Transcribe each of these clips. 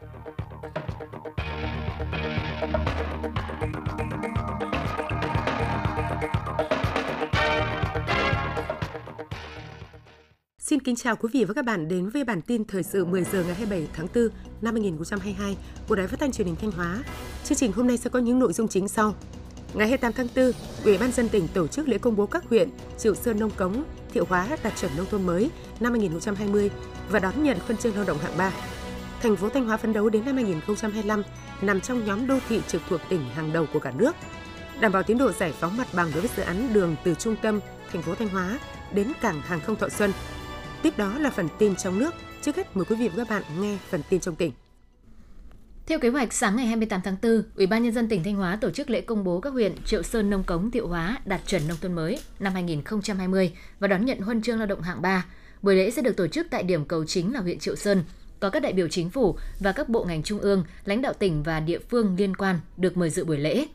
Xin kính chào quý vị và các bạn đến với bản tin thời sự 10 giờ ngày 27 tháng 4 năm 2022 của Đài Phát thanh Truyền hình Thanh Hóa. Chương trình hôm nay sẽ có những nội dung chính sau. Ngày 28 tháng 4, Ủy ban dân tỉnh tổ chức lễ công bố các huyện Triệu Sơn Nông Cống, Thiệu Hóa đạt chuẩn nông thôn mới năm 2020 và đón nhận huân chương lao động hạng 3. Thành phố Thanh Hóa phấn đấu đến năm 2025 nằm trong nhóm đô thị trực thuộc tỉnh hàng đầu của cả nước, đảm bảo tiến độ giải phóng mặt bằng đối với dự án đường từ trung tâm thành phố Thanh Hóa đến cảng hàng không Thọ Xuân Tiếp đó là phần tin trong nước. Trước hết mời quý vị và các bạn nghe phần tin trong tỉnh. Theo kế hoạch, sáng ngày 28 tháng 4, Ủy ban nhân dân tỉnh Thanh Hóa tổ chức lễ công bố các huyện Triệu Sơn, Nông Cống, Thiệu Hóa đạt chuẩn nông thôn mới năm 2020 và đón nhận huân chương lao động hạng 3. Buổi lễ sẽ được tổ chức tại điểm cầu chính là huyện Triệu Sơn. Có các đại biểu chính phủ và các bộ ngành trung ương, lãnh đạo tỉnh và địa phương liên quan được mời dự buổi lễ.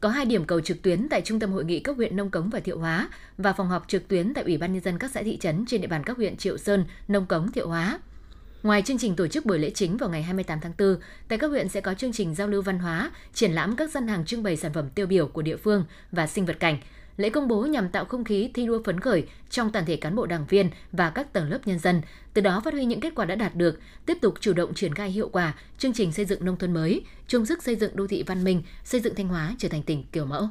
Có hai điểm cầu trực tuyến tại Trung tâm Hội nghị các huyện Nông Cống và Thiệu Hóa và phòng họp trực tuyến tại Ủy ban Nhân dân các xã thị trấn trên địa bàn các huyện Triệu Sơn, Nông Cống, Thiệu Hóa. Ngoài chương trình tổ chức buổi lễ chính vào ngày 28 tháng 4, tại các huyện sẽ có chương trình giao lưu văn hóa, triển lãm các gian hàng trưng bày sản phẩm tiêu biểu của địa phương và sinh vật cảnh. Lễ công bố nhằm tạo không khí thi đua phấn khởi trong toàn thể cán bộ đảng viên và các tầng lớp nhân dân, từ đó phát huy những kết quả đã đạt được, tiếp tục chủ động triển khai hiệu quả chương trình xây dựng nông thôn mới, chung sức xây dựng đô thị văn minh, xây dựng Thanh Hóa trở thành tỉnh kiểu mẫu.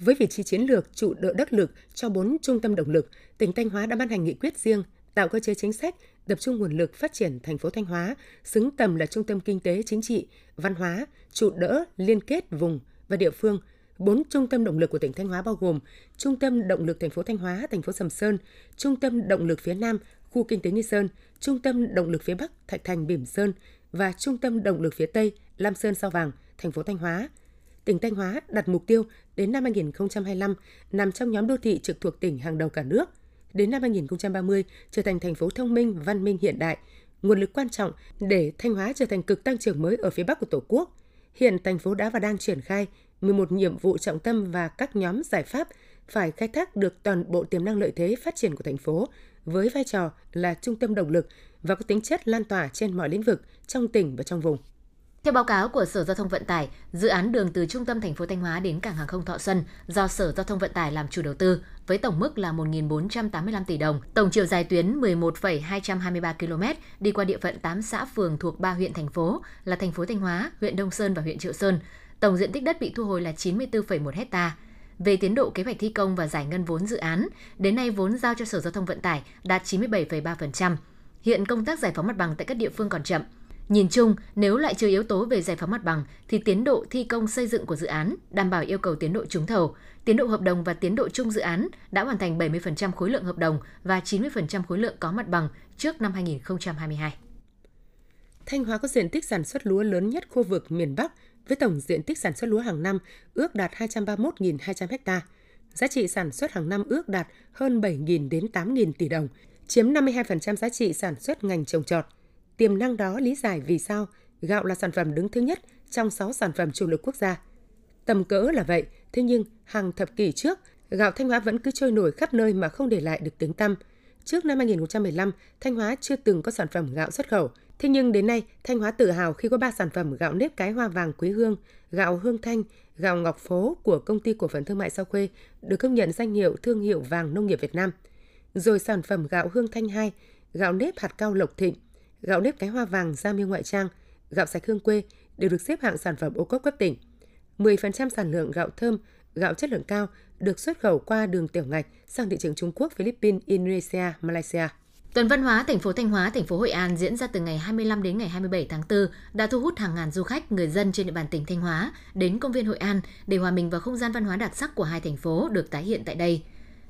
Với vị trí chiến lược trụ đỡ đắc lực cho bốn trung tâm động lực, tỉnh Thanh Hóa đã ban hành nghị quyết riêng tạo cơ chế chính sách, tập trung nguồn lực phát triển thành phố Thanh Hóa, xứng tầm là trung tâm kinh tế, chính trị, văn hóa, trụ đỡ, liên kết vùng và địa phương. Bốn trung tâm động lực của tỉnh Thanh Hóa bao gồm Trung tâm động lực thành phố Thanh Hóa, thành phố Sầm Sơn, Trung tâm động lực phía Nam, khu kinh tế Nghi Sơn, Trung tâm động lực phía Bắc, Thạch Thành, Bỉm Sơn và Trung tâm động lực phía Tây, Lam Sơn, Sao Vàng, thành phố Thanh Hóa. Tỉnh Thanh Hóa đặt mục tiêu đến năm 2025 nằm trong nhóm đô thị trực thuộc tỉnh hàng đầu cả nước – đến năm 2030 trở thành thành phố thông minh, văn minh hiện đại, nguồn lực quan trọng để Thanh Hóa trở thành cực tăng trưởng mới ở phía Bắc của Tổ quốc. Hiện thành phố đã và đang triển khai 11 nhiệm vụ trọng tâm và các nhóm giải pháp phải khai thác được toàn bộ tiềm năng lợi thế phát triển của thành phố với vai trò là trung tâm động lực và có tính chất lan tỏa trên mọi lĩnh vực trong tỉnh và trong vùng. Theo báo cáo của Sở Giao thông Vận tải, dự án đường từ trung tâm thành phố Thanh Hóa đến cảng hàng không Thọ Xuân do Sở Giao thông Vận tải làm chủ đầu tư với tổng mức là 1.485 tỷ đồng, tổng chiều dài tuyến 11,223 km đi qua địa phận 8 xã phường thuộc 3 huyện thành phố là thành phố Thanh Hóa, huyện Đông Sơn và huyện Triệu Sơn. Tổng diện tích đất bị thu hồi là 94,1 hecta. Về tiến độ kế hoạch thi công và giải ngân vốn dự án, đến nay vốn giao cho Sở Giao thông Vận tải đạt 97,3%. Hiện công tác giải phóng mặt bằng tại các địa phương còn chậm, Nhìn chung, nếu lại trừ yếu tố về giải phóng mặt bằng thì tiến độ thi công xây dựng của dự án đảm bảo yêu cầu tiến độ trúng thầu, tiến độ hợp đồng và tiến độ chung dự án đã hoàn thành 70% khối lượng hợp đồng và 90% khối lượng có mặt bằng trước năm 2022. Thanh Hóa có diện tích sản xuất lúa lớn nhất khu vực miền Bắc với tổng diện tích sản xuất lúa hàng năm ước đạt 231.200 ha. Giá trị sản xuất hàng năm ước đạt hơn 7.000 đến 8.000 tỷ đồng, chiếm 52% giá trị sản xuất ngành trồng trọt – Tiềm năng đó lý giải vì sao gạo là sản phẩm đứng thứ nhất trong 6 sản phẩm chủ lực quốc gia. Tầm cỡ là vậy, thế nhưng hàng thập kỷ trước, gạo Thanh Hóa vẫn cứ trôi nổi khắp nơi mà không để lại được tiếng tăm. Trước năm 2015, Thanh Hóa chưa từng có sản phẩm gạo xuất khẩu. Thế nhưng đến nay, Thanh Hóa tự hào khi có 3 sản phẩm gạo nếp cái hoa vàng quý hương, gạo hương thanh, gạo ngọc phố của công ty cổ phần thương mại Sao Khuê được công nhận danh hiệu thương hiệu vàng nông nghiệp Việt Nam. Rồi sản phẩm gạo hương thanh 2, gạo nếp hạt cao lộc thịnh, gạo nếp cái hoa vàng gia miêu ngoại trang, gạo sạch hương quê đều được xếp hạng sản phẩm ô cốp cấp tỉnh. 10% sản lượng gạo thơm, gạo chất lượng cao được xuất khẩu qua đường tiểu ngạch sang thị trường Trung Quốc, Philippines, Indonesia, Malaysia. Tuần văn hóa thành phố Thanh Hóa, thành phố Hội An diễn ra từ ngày 25 đến ngày 27 tháng 4 đã thu hút hàng ngàn du khách, người dân trên địa bàn tỉnh Thanh Hóa đến công viên Hội An để hòa mình vào không gian văn hóa đặc sắc của hai thành phố được tái hiện tại đây.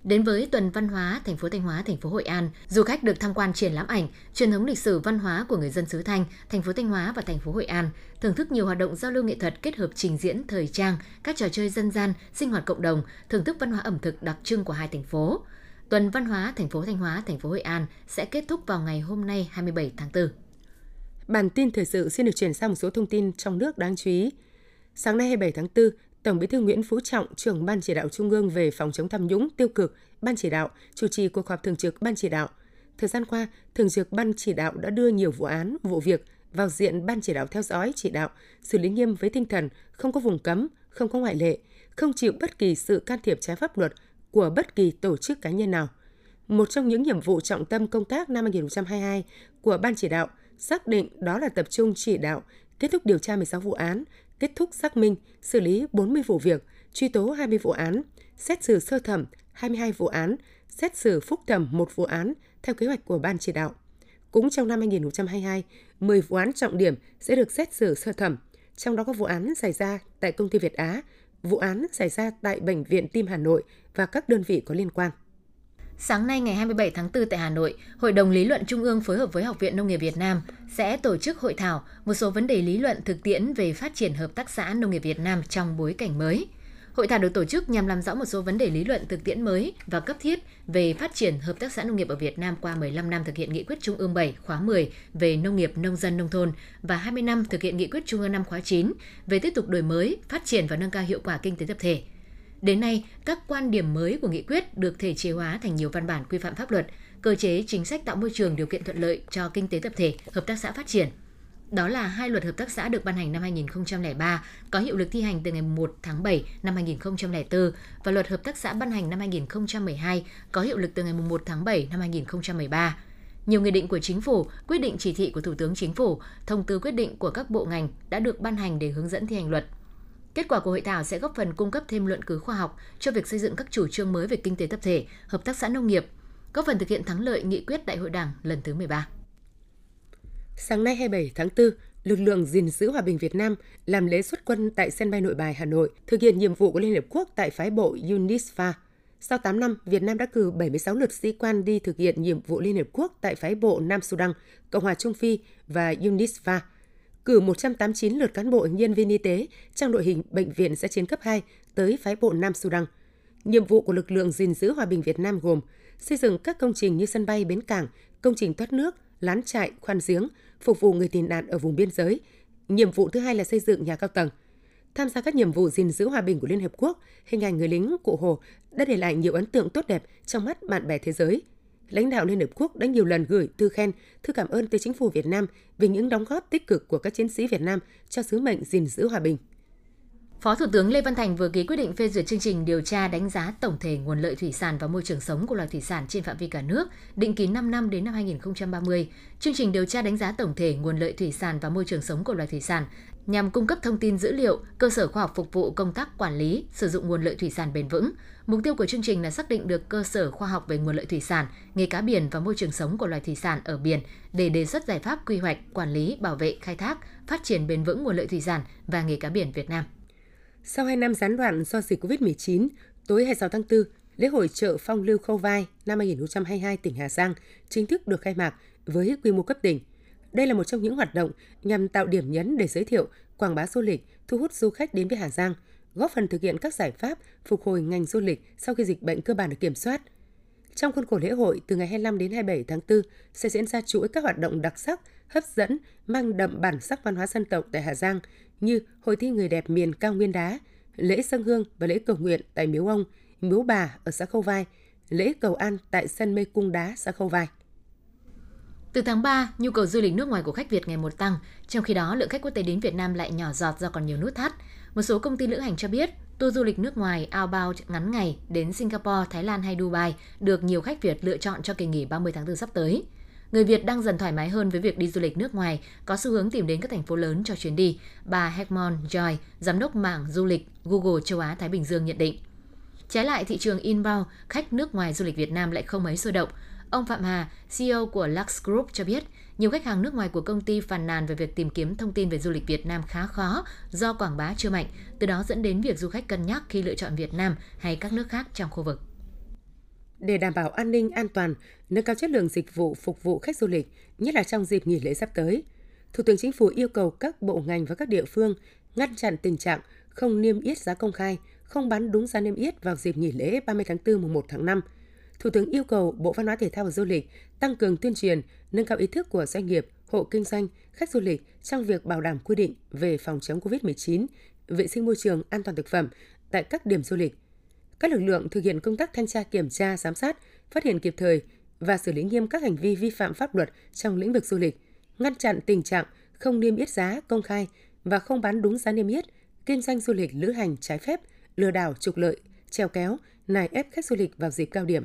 Đến với tuần văn hóa thành phố Thanh Hóa, thành phố Hội An, du khách được tham quan triển lãm ảnh, truyền thống lịch sử văn hóa của người dân xứ Thanh, thành phố Thanh Hóa và thành phố Hội An, thưởng thức nhiều hoạt động giao lưu nghệ thuật kết hợp trình diễn thời trang, các trò chơi dân gian, sinh hoạt cộng đồng, thưởng thức văn hóa ẩm thực đặc trưng của hai thành phố. Tuần văn hóa thành phố Thanh Hóa, thành phố Hội An sẽ kết thúc vào ngày hôm nay 27 tháng 4. Bản tin thời sự xin được chuyển sang một số thông tin trong nước đáng chú ý. Sáng nay 27 tháng 4, Tổng Bí thư Nguyễn Phú Trọng, trưởng Ban chỉ đạo Trung ương về phòng chống tham nhũng tiêu cực, Ban chỉ đạo chủ trì cuộc họp thường trực Ban chỉ đạo. Thời gian qua, thường trực Ban chỉ đạo đã đưa nhiều vụ án, vụ việc vào diện ban chỉ đạo theo dõi, chỉ đạo, xử lý nghiêm với tinh thần không có vùng cấm, không có ngoại lệ, không chịu bất kỳ sự can thiệp trái pháp luật của bất kỳ tổ chức cá nhân nào. Một trong những nhiệm vụ trọng tâm công tác năm 2022 của Ban chỉ đạo xác định đó là tập trung chỉ đạo, kết thúc điều tra 16 vụ án, kết thúc xác minh, xử lý 40 vụ việc, truy tố 20 vụ án, xét xử sơ thẩm 22 vụ án, xét xử phúc thẩm một vụ án theo kế hoạch của Ban chỉ đạo. Cũng trong năm 2022, 10 vụ án trọng điểm sẽ được xét xử sơ thẩm, trong đó có vụ án xảy ra tại công ty Việt Á, vụ án xảy ra tại Bệnh viện Tim Hà Nội và các đơn vị có liên quan. Sáng nay ngày 27 tháng 4 tại Hà Nội, Hội đồng Lý luận Trung ương phối hợp với Học viện Nông nghiệp Việt Nam sẽ tổ chức hội thảo một số vấn đề lý luận thực tiễn về phát triển hợp tác xã nông nghiệp Việt Nam trong bối cảnh mới. Hội thảo được tổ chức nhằm làm rõ một số vấn đề lý luận thực tiễn mới và cấp thiết về phát triển hợp tác xã nông nghiệp ở Việt Nam qua 15 năm thực hiện nghị quyết Trung ương 7 khóa 10 về nông nghiệp nông dân nông thôn và 20 năm thực hiện nghị quyết Trung ương 5 khóa 9 về tiếp tục đổi mới, phát triển và nâng cao hiệu quả kinh tế tập thể. Đến nay, các quan điểm mới của nghị quyết được thể chế hóa thành nhiều văn bản quy phạm pháp luật, cơ chế chính sách tạo môi trường điều kiện thuận lợi cho kinh tế tập thể, hợp tác xã phát triển. Đó là hai luật hợp tác xã được ban hành năm 2003, có hiệu lực thi hành từ ngày 1 tháng 7 năm 2004 và luật hợp tác xã ban hành năm 2012, có hiệu lực từ ngày 1 tháng 7 năm 2013. Nhiều nghị định của chính phủ, quyết định chỉ thị của Thủ tướng Chính phủ, thông tư quyết định của các bộ ngành đã được ban hành để hướng dẫn thi hành luật. Kết quả của hội thảo sẽ góp phần cung cấp thêm luận cứ khoa học cho việc xây dựng các chủ trương mới về kinh tế tập thể, hợp tác xã nông nghiệp, góp phần thực hiện thắng lợi nghị quyết Đại hội Đảng lần thứ 13. Sáng nay 27 tháng 4, lực lượng gìn giữ hòa bình Việt Nam làm lễ xuất quân tại sân bay Nội Bài Hà Nội, thực hiện nhiệm vụ của Liên Hợp Quốc tại phái bộ UNISFA. Sau 8 năm, Việt Nam đã cử 76 lượt sĩ quan đi thực hiện nhiệm vụ Liên Hợp Quốc tại phái bộ Nam Sudan, Cộng hòa Trung Phi và UNISFA – cử 189 lượt cán bộ nhân viên y tế trong đội hình bệnh viện giã chiến cấp 2 tới phái bộ Nam Sudan. Nhiệm vụ của lực lượng gìn giữ hòa bình Việt Nam gồm xây dựng các công trình như sân bay, bến cảng, công trình thoát nước, lán trại, khoan giếng, phục vụ người tị nạn ở vùng biên giới. Nhiệm vụ thứ hai là xây dựng nhà cao tầng. Tham gia các nhiệm vụ gìn giữ hòa bình của Liên Hợp Quốc, hình ảnh người lính cụ Hồ đã để lại nhiều ấn tượng tốt đẹp trong mắt bạn bè thế giới – lãnh đạo Liên Hợp Quốc đã nhiều lần gửi thư khen, thư cảm ơn tới chính phủ Việt Nam về những đóng góp tích cực của các chiến sĩ Việt Nam cho sứ mệnh gìn giữ hòa bình. Phó Thủ tướng Lê Văn Thành vừa ký quyết định phê duyệt chương trình điều tra đánh giá tổng thể nguồn lợi thủy sản và môi trường sống của loài thủy sản trên phạm vi cả nước, định kỳ 5 năm đến năm 2030. Chương trình điều tra đánh giá tổng thể nguồn lợi thủy sản và môi trường sống của loài thủy sản nhằm cung cấp thông tin dữ liệu, cơ sở khoa học phục vụ công tác quản lý, sử dụng nguồn lợi thủy sản bền vững. Mục tiêu của chương trình là xác định được cơ sở khoa học về nguồn lợi thủy sản, nghề cá biển và môi trường sống của loài thủy sản ở biển để đề xuất giải pháp quy hoạch, quản lý, bảo vệ, khai thác, phát triển bền vững nguồn lợi thủy sản và nghề cá biển Việt Nam. Sau 2 năm gián đoạn do dịch COVID-19, tối 26 tháng 4, lễ hội chợ Phong Lưu Khâu Vai năm 2022 tỉnh Hà Giang chính thức được khai mạc với quy mô cấp tỉnh – đây là một trong những hoạt động nhằm tạo điểm nhấn để giới thiệu, quảng bá du lịch, thu hút du khách đến với Hà Giang, góp phần thực hiện các giải pháp phục hồi ngành du lịch sau khi dịch bệnh cơ bản được kiểm soát. Trong khuôn khổ lễ hội, từ ngày 25 đến 27 tháng 4 sẽ diễn ra chuỗi các hoạt động đặc sắc, hấp dẫn, mang đậm bản sắc văn hóa dân tộc tại Hà Giang như Hội thi người đẹp miền cao nguyên đá, lễ dân hương và lễ cầu nguyện tại Miếu Ông, Miếu Bà ở xã Khâu Vai, lễ cầu an tại sân mê cung đá xã Khâu Vai. Từ tháng 3, nhu cầu du lịch nước ngoài của khách Việt ngày một tăng, trong khi đó lượng khách quốc tế đến Việt Nam lại nhỏ giọt do còn nhiều nút thắt. Một số công ty lữ hành cho biết, tour du lịch nước ngoài outbound ngắn ngày đến Singapore, Thái Lan hay Dubai được nhiều khách Việt lựa chọn cho kỳ nghỉ 30 tháng 4 sắp tới. Người Việt đang dần thoải mái hơn với việc đi du lịch nước ngoài, có xu hướng tìm đến các thành phố lớn cho chuyến đi. Bà Hegmon Joy, giám đốc mảng du lịch Google châu Á Thái Bình Dương nhận định. Trái lại, thị trường inbound, khách nước ngoài du lịch Việt Nam lại không mấy sôi động. Ông Phạm Hà, CEO của Lux Group cho biết, nhiều khách hàng nước ngoài của công ty phàn nàn về việc tìm kiếm thông tin về du lịch Việt Nam khá khó do quảng bá chưa mạnh, từ đó dẫn đến việc du khách cân nhắc khi lựa chọn Việt Nam hay các nước khác trong khu vực. Để đảm bảo an ninh an toàn, nâng cao chất lượng dịch vụ phục vụ khách du lịch, nhất là trong dịp nghỉ lễ sắp tới, Thủ tướng Chính phủ yêu cầu các bộ ngành và các địa phương ngăn chặn tình trạng không niêm yết giá công khai, không bán đúng giá niêm yết vào dịp nghỉ lễ 30 tháng 4 mùng 1 tháng 5 – Thủ tướng yêu cầu Bộ Văn hóa Thể thao và Du lịch tăng cường tuyên truyền, nâng cao ý thức của doanh nghiệp, hộ kinh doanh, khách du lịch trong việc bảo đảm quy định về phòng chống COVID-19, vệ sinh môi trường, an toàn thực phẩm tại các điểm du lịch. Các lực lượng thực hiện công tác thanh tra kiểm tra, giám sát, phát hiện kịp thời và xử lý nghiêm các hành vi vi phạm pháp luật trong lĩnh vực du lịch, ngăn chặn tình trạng không niêm yết giá công khai và không bán đúng giá niêm yết, kinh doanh du lịch lữ hành trái phép, lừa đảo trục lợi, treo kéo, nài ép khách du lịch vào dịp cao điểm.